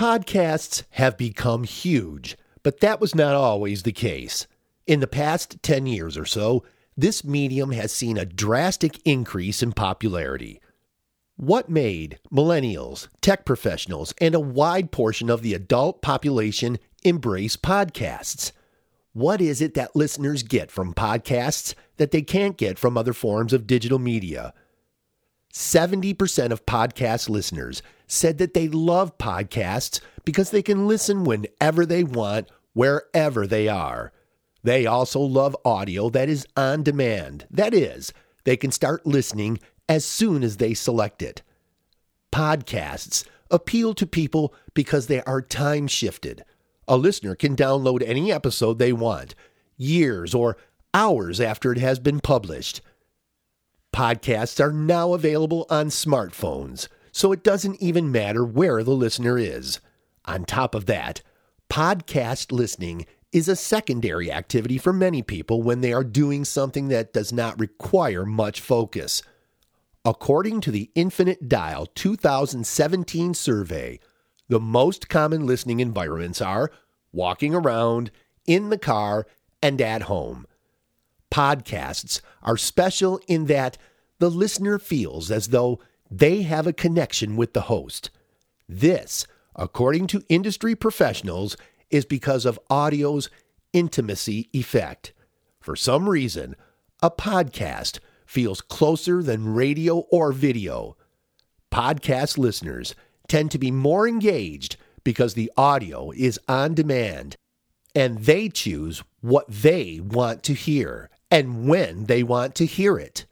Podcasts have become huge, but that was not always the case. In the past 10 years or so, this medium has seen a drastic increase in popularity. What made millennials, tech professionals, and a wide portion of the adult population embrace podcasts? What is it that listeners get from podcasts that they can't get from other forms of digital media? 70% of podcast listeners said that they love podcasts because they can listen whenever they want, wherever they are. They also love audio that is on demand. That is, they can start listening as soon as they select it. Podcasts appeal to people because they are time shifted. A listener can download any episode they want, years or hours after it has been published. Podcasts are now available on smartphones, so it doesn't even matter where the listener is. On top of that, podcast listening is a secondary activity for many people when they are doing something that does not require much focus. According to the Infinite Dial 2017 survey, the most common listening environments are walking around, in the car, and at home. Podcasts are special in that the listener feels as though they have a connection with the host. This, according to industry professionals, is because of audio's intimacy effect. For some reason, a podcast feels closer than radio or video. Podcast listeners tend to be more engaged because the audio is on demand and they choose what they want to hear and when they want to hear it.